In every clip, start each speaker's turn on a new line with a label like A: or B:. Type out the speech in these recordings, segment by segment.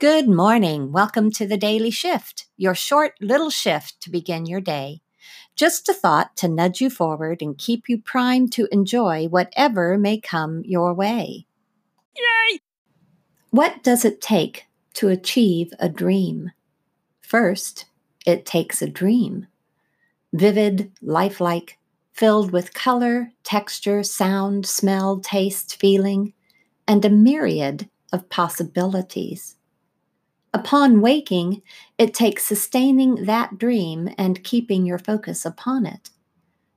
A: Good morning. Welcome to the Daily Shift, your short little shift to begin your day. Just a thought to nudge you forward and keep you primed to enjoy whatever may come your way.
B: Yay!
A: What does it take to achieve a dream? First, it takes a dream. Vivid, lifelike, filled with color, texture, sound, smell, taste, feeling, and a myriad of possibilities. Upon waking, it takes sustaining that dream and keeping your focus upon it.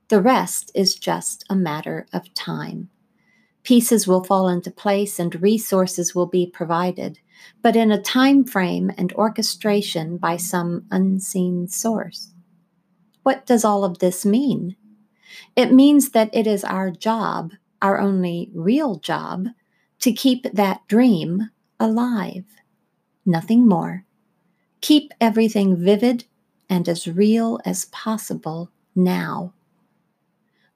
A: The rest is just a matter of time. Pieces will fall into place and resources will be provided, but in a time frame and orchestration by some unseen source. What does all of this mean? It means that it is our job, our only real job, to keep that dream alive nothing more. Keep everything vivid and as real as possible now.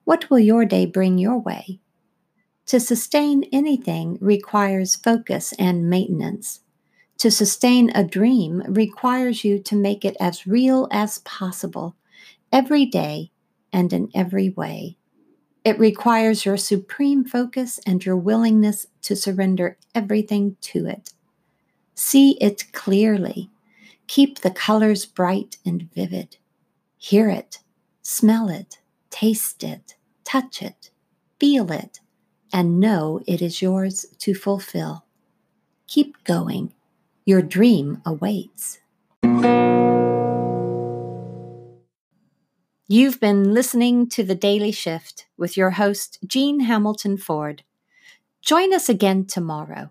A: What will your day bring your way? To sustain anything requires focus and maintenance. To sustain a dream requires you to make it as real as possible, every day and in every way. It requires your supreme focus and your willingness to surrender everything to it. See it clearly. Keep the colors bright and vivid. Hear it, smell it, taste it, touch it, feel it, and know it is yours to fulfill. Keep going. Your dream awaits. You've been listening to The Daily Shift with your host, Jean Hamilton Ford. Join us again tomorrow